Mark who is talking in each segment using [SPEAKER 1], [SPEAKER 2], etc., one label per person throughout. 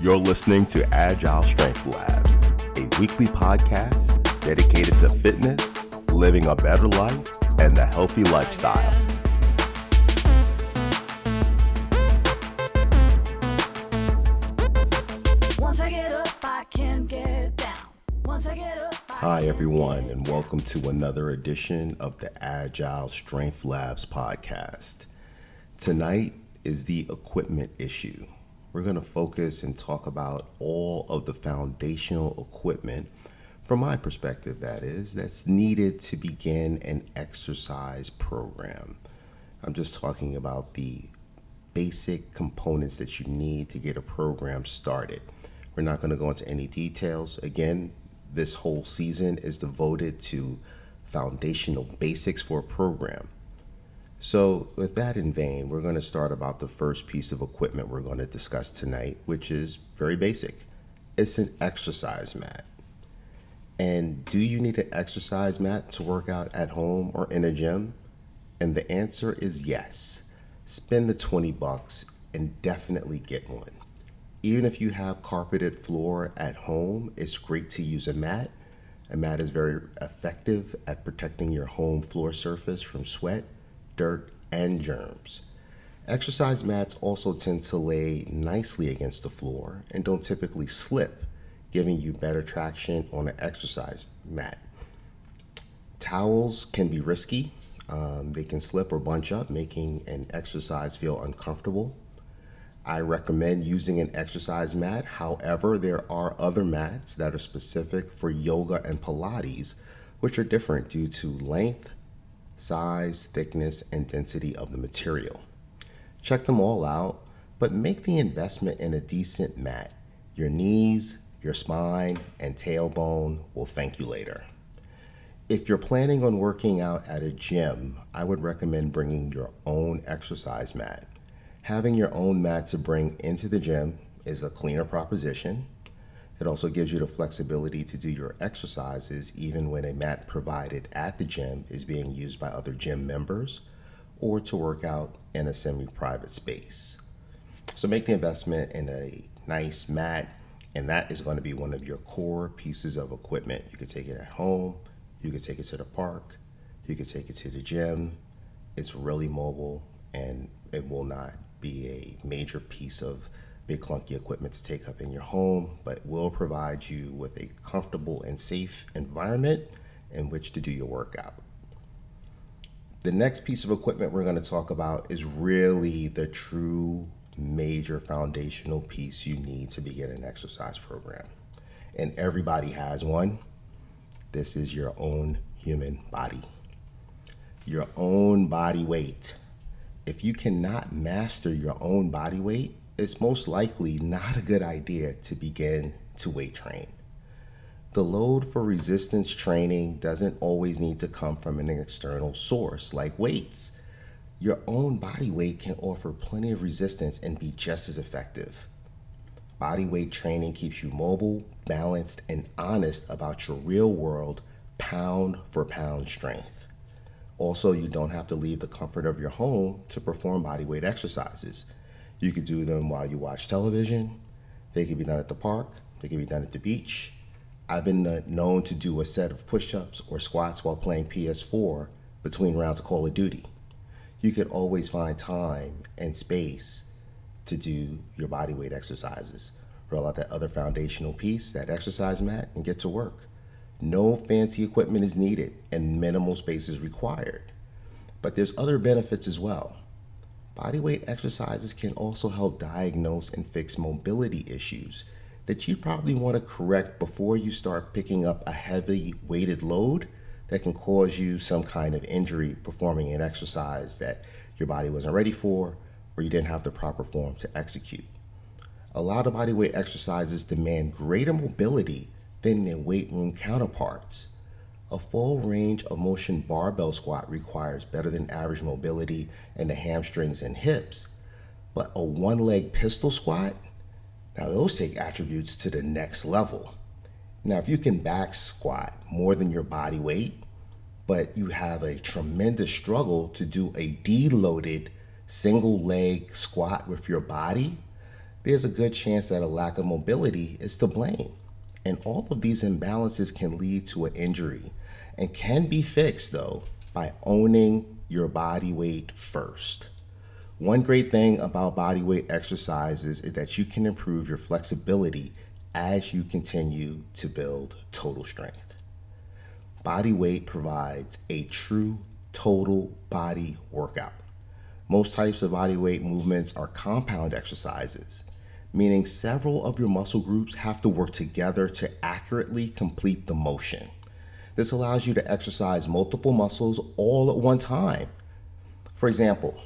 [SPEAKER 1] You're listening to Agile Strength Labs, a weekly podcast dedicated to fitness, living a better life, and the healthy lifestyle.
[SPEAKER 2] Once I get up, I can get down. Once I get up,
[SPEAKER 1] Hi, everyone, and welcome to another edition of the Agile Strength Labs podcast. Tonight is the equipment issue. We're going to focus and talk about all of the foundational equipment, from my perspective, that is, that's needed to begin an exercise program. I'm just talking about the basic components that you need to get a program started. We're not going to go into any details. Again, this whole season is devoted to foundational basics for a program. So, with that in vain, we're going to start about the first piece of equipment we're going to discuss tonight, which is very basic. It's an exercise mat. And do you need an exercise mat to work out at home or in a gym? And the answer is yes. Spend the 20 bucks and definitely get one. Even if you have carpeted floor at home, it's great to use a mat. A mat is very effective at protecting your home floor surface from sweat, dirt, and germs. Exercise mats also tend to lay nicely against the floor and don't typically slip, giving you better traction on an exercise mat. Towels can be risky. Um, they can slip or bunch up, making an exercise feel uncomfortable. I recommend using an exercise mat. However, there are other mats that are specific for yoga and Pilates, which are different due to length, size, thickness, and density of the material. Check them all out, but make the investment in a decent mat. Your knees, your spine, and tailbone will thank you later. If you're planning on working out at a gym, I would recommend bringing your own exercise mat. Having your own mat to bring into the gym is a cleaner proposition. It also gives you the flexibility to do your exercises even when a mat provided at the gym is being used by other gym members or to work out in a semi private space. So make the investment in a nice mat, and that is going to be one of your core pieces of equipment. You could take it at home, you could take it to the park, you could take it to the gym. It's really mobile and it will not be a major piece of big clunky equipment to take up in your home, but will provide you with a comfortable and safe environment in which to do your workout. The next piece of equipment we're going to talk about is really the true major foundational piece you need to begin an exercise program. And everybody has one. This is your own human body. Your own body weight. If you cannot master your own body weight, it's most likely not a good idea to begin to weight train. The load for resistance training doesn't always need to come from an external source like weights. Your own body weight can offer plenty of resistance and be just as effective. Body weight training keeps you mobile, balanced, and honest about your real world pound for pound strength. Also, you don't have to leave the comfort of your home to perform body weight exercises. You could do them while you watch television. They could be done at the park. They could be done at the beach. I've been known to do a set of push ups or squats while playing PS4 between rounds of Call of Duty. You could always find time and space to do your body weight exercises. Roll out that other foundational piece, that exercise mat, and get to work. No fancy equipment is needed and minimal space is required. But there's other benefits as well. Bodyweight exercises can also help diagnose and fix mobility issues that you probably want to correct before you start picking up a heavy weighted load that can cause you some kind of injury performing an exercise that your body wasn't ready for or you didn't have the proper form to execute. A lot of bodyweight exercises demand greater mobility than their weight room counterparts. A full range of motion barbell squat requires better than average mobility in the hamstrings and hips, but a one leg pistol squat, now those take attributes to the next level. Now, if you can back squat more than your body weight, but you have a tremendous struggle to do a deloaded single leg squat with your body, there's a good chance that a lack of mobility is to blame. And all of these imbalances can lead to an injury and can be fixed, though, by owning your body weight first. One great thing about body weight exercises is that you can improve your flexibility as you continue to build total strength. Body weight provides a true total body workout. Most types of body weight movements are compound exercises, meaning several of your muscle groups have to work together to accurately complete the motion. This allows you to exercise multiple muscles all at one time. For example,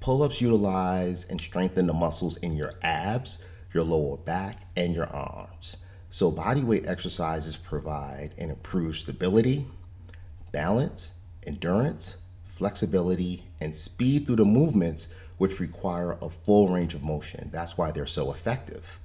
[SPEAKER 1] pull ups utilize and strengthen the muscles in your abs, your lower back, and your arms. So, body weight exercises provide and improve stability, balance, endurance, flexibility, and speed through the movements, which require a full range of motion. That's why they're so effective.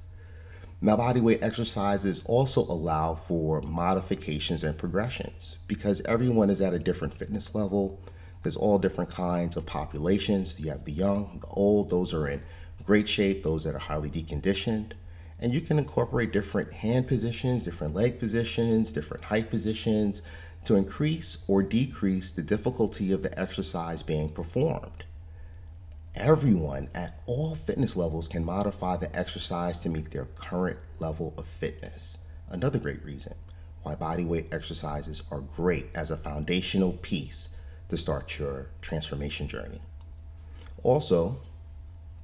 [SPEAKER 1] Now, bodyweight exercises also allow for modifications and progressions because everyone is at a different fitness level. There's all different kinds of populations. You have the young, the old, those are in great shape, those that are highly deconditioned. And you can incorporate different hand positions, different leg positions, different height positions to increase or decrease the difficulty of the exercise being performed. Everyone at all fitness levels can modify the exercise to meet their current level of fitness. Another great reason why bodyweight exercises are great as a foundational piece to start your transformation journey. Also,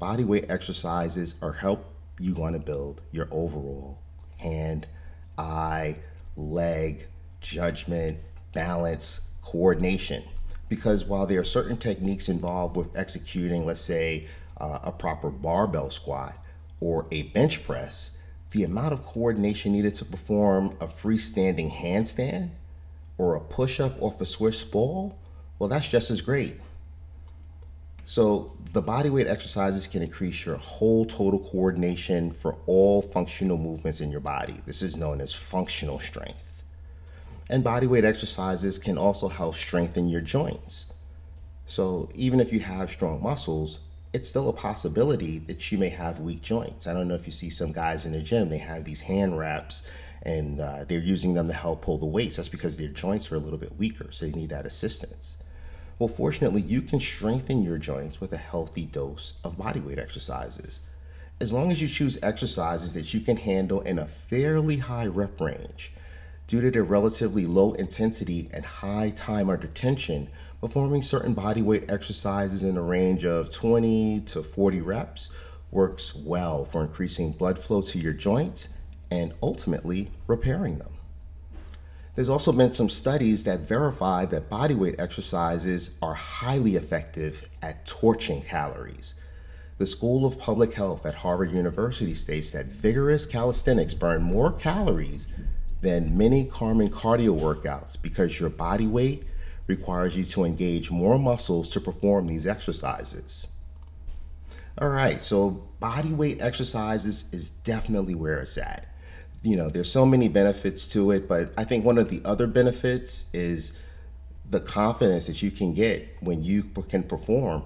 [SPEAKER 1] bodyweight exercises are help you want to build your overall hand, eye, leg, judgment, balance, coordination. Because while there are certain techniques involved with executing, let's say, uh, a proper barbell squat or a bench press, the amount of coordination needed to perform a freestanding handstand or a push up off a Swiss ball, well, that's just as great. So, the bodyweight exercises can increase your whole total coordination for all functional movements in your body. This is known as functional strength. And bodyweight exercises can also help strengthen your joints. So even if you have strong muscles, it's still a possibility that you may have weak joints. I don't know if you see some guys in the gym, they have these hand wraps and uh, they're using them to help pull the weights. That's because their joints are a little bit weaker, so they need that assistance. Well, fortunately, you can strengthen your joints with a healthy dose of bodyweight exercises. As long as you choose exercises that you can handle in a fairly high rep range, due to their relatively low intensity and high time under tension, performing certain bodyweight exercises in the range of 20 to 40 reps works well for increasing blood flow to your joints and ultimately repairing them. There's also been some studies that verify that bodyweight exercises are highly effective at torching calories. The School of Public Health at Harvard University states that vigorous calisthenics burn more calories than many common cardio workouts because your body weight requires you to engage more muscles to perform these exercises. All right, so body weight exercises is definitely where it's at. You know, there's so many benefits to it, but I think one of the other benefits is the confidence that you can get when you can perform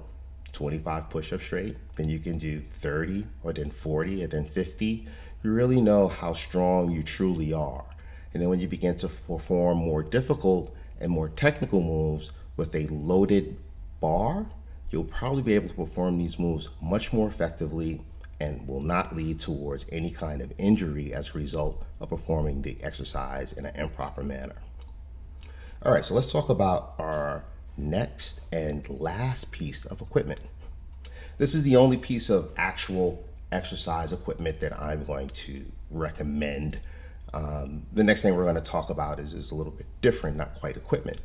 [SPEAKER 1] 25 push-ups straight, then you can do 30 or then 40 and then 50. You really know how strong you truly are. And then when you begin to perform more difficult and more technical moves with a loaded bar, you'll probably be able to perform these moves much more effectively and will not lead towards any kind of injury as a result of performing the exercise in an improper manner. All right, so let's talk about our next and last piece of equipment. This is the only piece of actual exercise equipment that I'm going to recommend um, the next thing we're going to talk about is, is a little bit different, not quite equipment.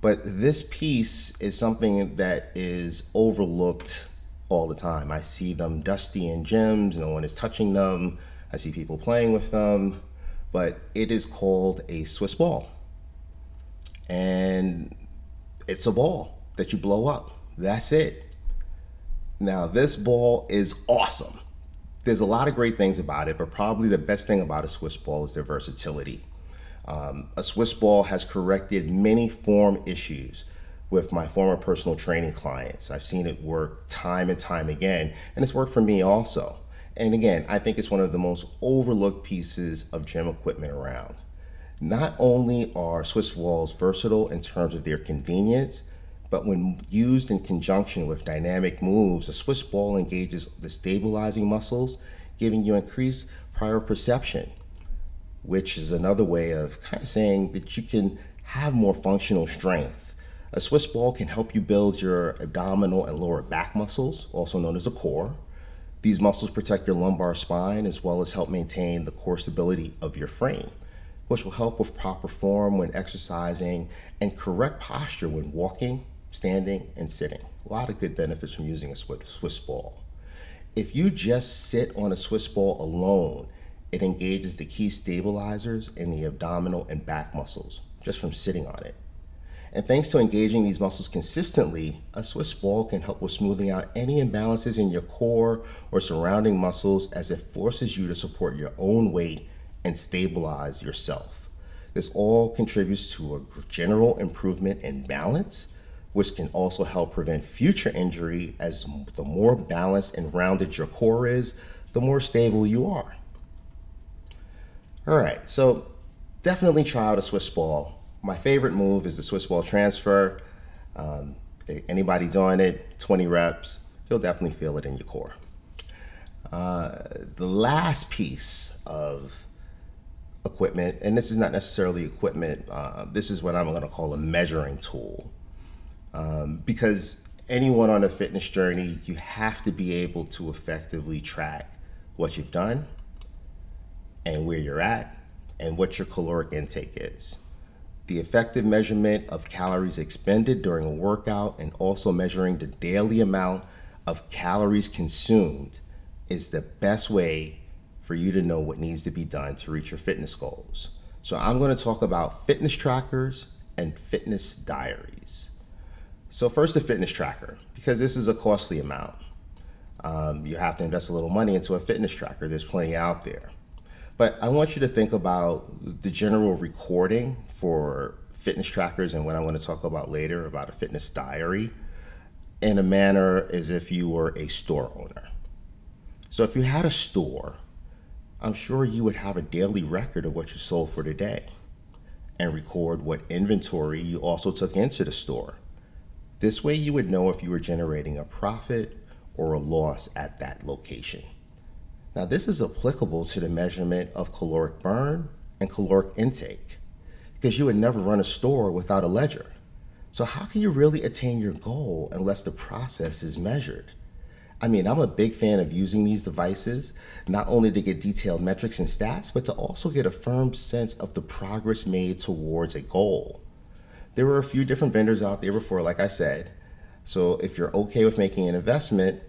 [SPEAKER 1] But this piece is something that is overlooked all the time. I see them dusty in gyms, no one is touching them. I see people playing with them, but it is called a Swiss ball. And it's a ball that you blow up. That's it. Now, this ball is awesome there's a lot of great things about it, but probably the best thing about a Swiss ball is their versatility. Um, a Swiss ball has corrected many form issues with my former personal training clients. I've seen it work time and time again, and it's worked for me also. And again, I think it's one of the most overlooked pieces of gym equipment around. Not only are Swiss balls versatile in terms of their convenience, but when used in conjunction with dynamic moves, a Swiss ball engages the stabilizing muscles, giving you increased proprioception, which is another way of kind of saying that you can have more functional strength. A Swiss ball can help you build your abdominal and lower back muscles, also known as the core. These muscles protect your lumbar spine as well as help maintain the core stability of your frame, which will help with proper form when exercising and correct posture when walking, standing, and sitting. A lot of good benefits from using a Swiss ball. If you just sit on a Swiss ball alone, it engages the key stabilizers in the abdominal and back muscles just from sitting on it. And thanks to engaging these muscles consistently, a Swiss ball can help with smoothing out any imbalances in your core or surrounding muscles as it forces you to support your own weight and stabilize yourself. This all contributes to a general improvement in balance which can also help prevent future injury as the more balanced and rounded your core is, the more stable you are. All right, so definitely try out a Swiss ball. My favorite move is the Swiss ball transfer. Um, anybody doing it, 20 reps, you'll definitely feel it in your core. Uh, the last piece of equipment, and this is not necessarily equipment, uh, this is what I'm going to call a measuring tool um, because anyone on a fitness journey, you have to be able to effectively track what you've done and where you're at and what your caloric intake is. The effective measurement of calories expended during a workout and also measuring the daily amount of calories consumed is the best way for you to know what needs to be done to reach your fitness goals. So, I'm going to talk about fitness trackers and fitness diaries. So, first, the fitness tracker, because this is a costly amount. Um, you have to invest a little money into a fitness tracker. There's plenty out there. But I want you to think about the general recording for fitness trackers and what I want to talk about later about a fitness diary in a manner as if you were a store owner. So, if you had a store, I'm sure you would have a daily record of what you sold for today and record what inventory you also took into the store this way, you would know if you were generating a profit or a loss at that location. Now, this is applicable to the measurement of caloric burn and caloric intake because you would never run a store without a ledger. So, how can you really attain your goal unless the process is measured? I mean, I'm a big fan of using these devices not only to get detailed metrics and stats, but to also get a firm sense of the progress made towards a goal there were a few different vendors out there before, like I said. So if you're okay with making an investment,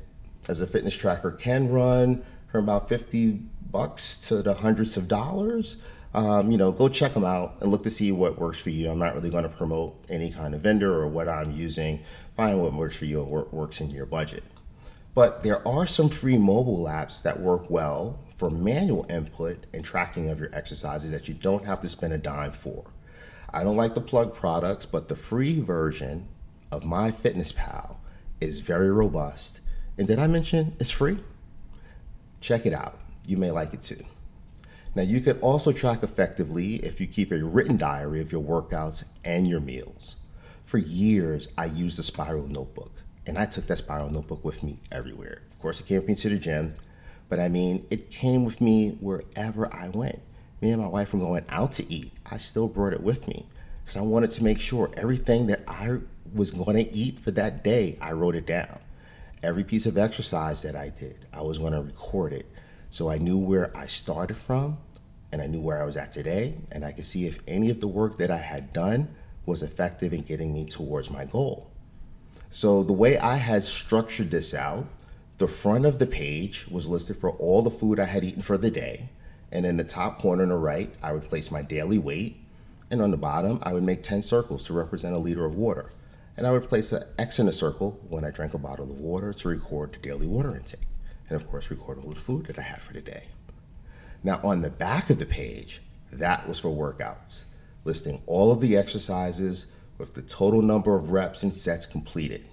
[SPEAKER 1] as a fitness tracker can run from about 50 bucks to the hundreds of dollars, um, you know, go check them out and look to see what works for you. I'm not really going to promote any kind of vendor or what I'm using. Find what works for you or works in your budget. But there are some free mobile apps that work well for manual input and tracking of your exercises that you don't have to spend a dime for. I don't like the plug products, but the free version of MyFitnessPal is very robust. And did I mention it's free? Check it out. You may like it too. Now, you can also track effectively if you keep a written diary of your workouts and your meals. For years, I used a spiral notebook, and I took that spiral notebook with me everywhere. Of course, it came with me to the gym, but I mean, it came with me wherever I went me and my wife were going out to eat, I still brought it with me because I wanted to make sure everything that I was going to eat for that day, I wrote it down. Every piece of exercise that I did, I was going to record it. So I knew where I started from and I knew where I was at today. And I could see if any of the work that I had done was effective in getting me towards my goal. So the way I had structured this out, the front of the page was listed for all the food I had eaten for the day. And in the top corner on the right, I would place my daily weight. And on the bottom, I would make 10 circles to represent a liter of water. And I would place an X in a circle when I drank a bottle of water to record the daily water intake. And of course, record all the food that I had for the day. Now, on the back of the page, that was for workouts, listing all of the exercises with the total number of reps and sets completed.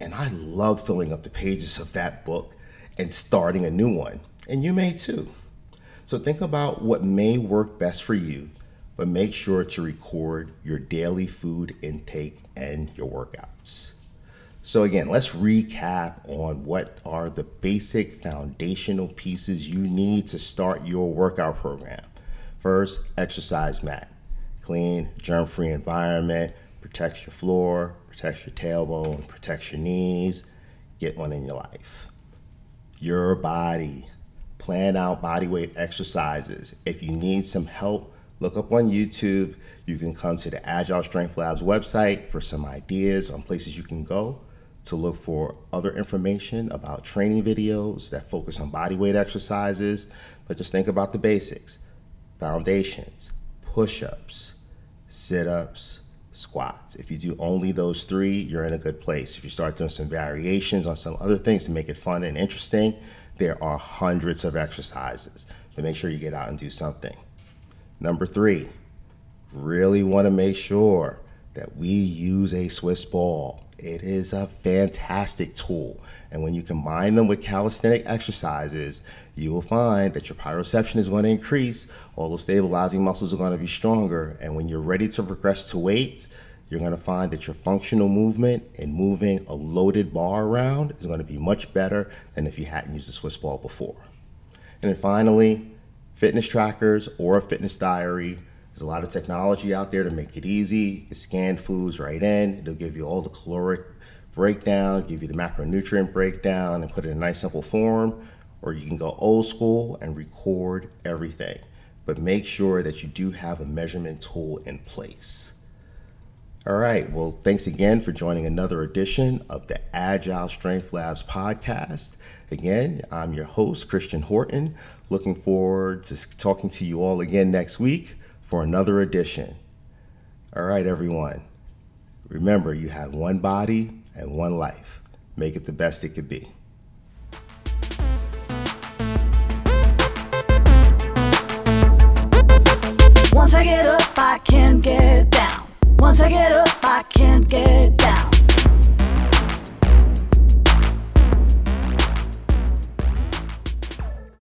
[SPEAKER 1] And I love filling up the pages of that book and starting a new one and you may too. So think about what may work best for you, but make sure to record your daily food intake and your workouts. So, again, let's recap on what are the basic foundational pieces you need to start your workout program. First, exercise mat. Clean, germ free environment, protects your floor, protects your tailbone, protects your knees. Get one in your life. Your body. Plan out body weight exercises. If you need some help, look up on YouTube. You can come to the Agile Strength Labs website for some ideas on places you can go to look for other information about training videos that focus on body weight exercises. But just think about the basics foundations, push ups, sit ups, squats. If you do only those three, you're in a good place. If you start doing some variations on some other things to make it fun and interesting, there are hundreds of exercises. But make sure you get out and do something. Number three, really want to make sure that we use a Swiss ball. It is a fantastic tool. And when you combine them with calisthenic exercises, you will find that your proprioception is going to increase, all those stabilizing muscles are going to be stronger. And when you're ready to progress to weights, you're going to find that your functional movement and moving a loaded bar around is going to be much better than if you hadn't used a Swiss ball before. And then finally, fitness trackers or a fitness diary. There's a lot of technology out there to make it easy. You scan foods right in, it'll give you all the caloric breakdown, give you the macronutrient breakdown, and put it in a nice simple form. Or you can go old school and record everything. But make sure that you do have a measurement tool in place. All right. Well, thanks again for joining another edition of the Agile Strength Labs podcast. Again, I'm your host, Christian Horton. Looking forward to talking to you all again next week for another edition. All right, everyone. Remember, you have one body and one life. Make it the best it could be.
[SPEAKER 2] Once I get up, I can't get down. Once I get up, I can't get down.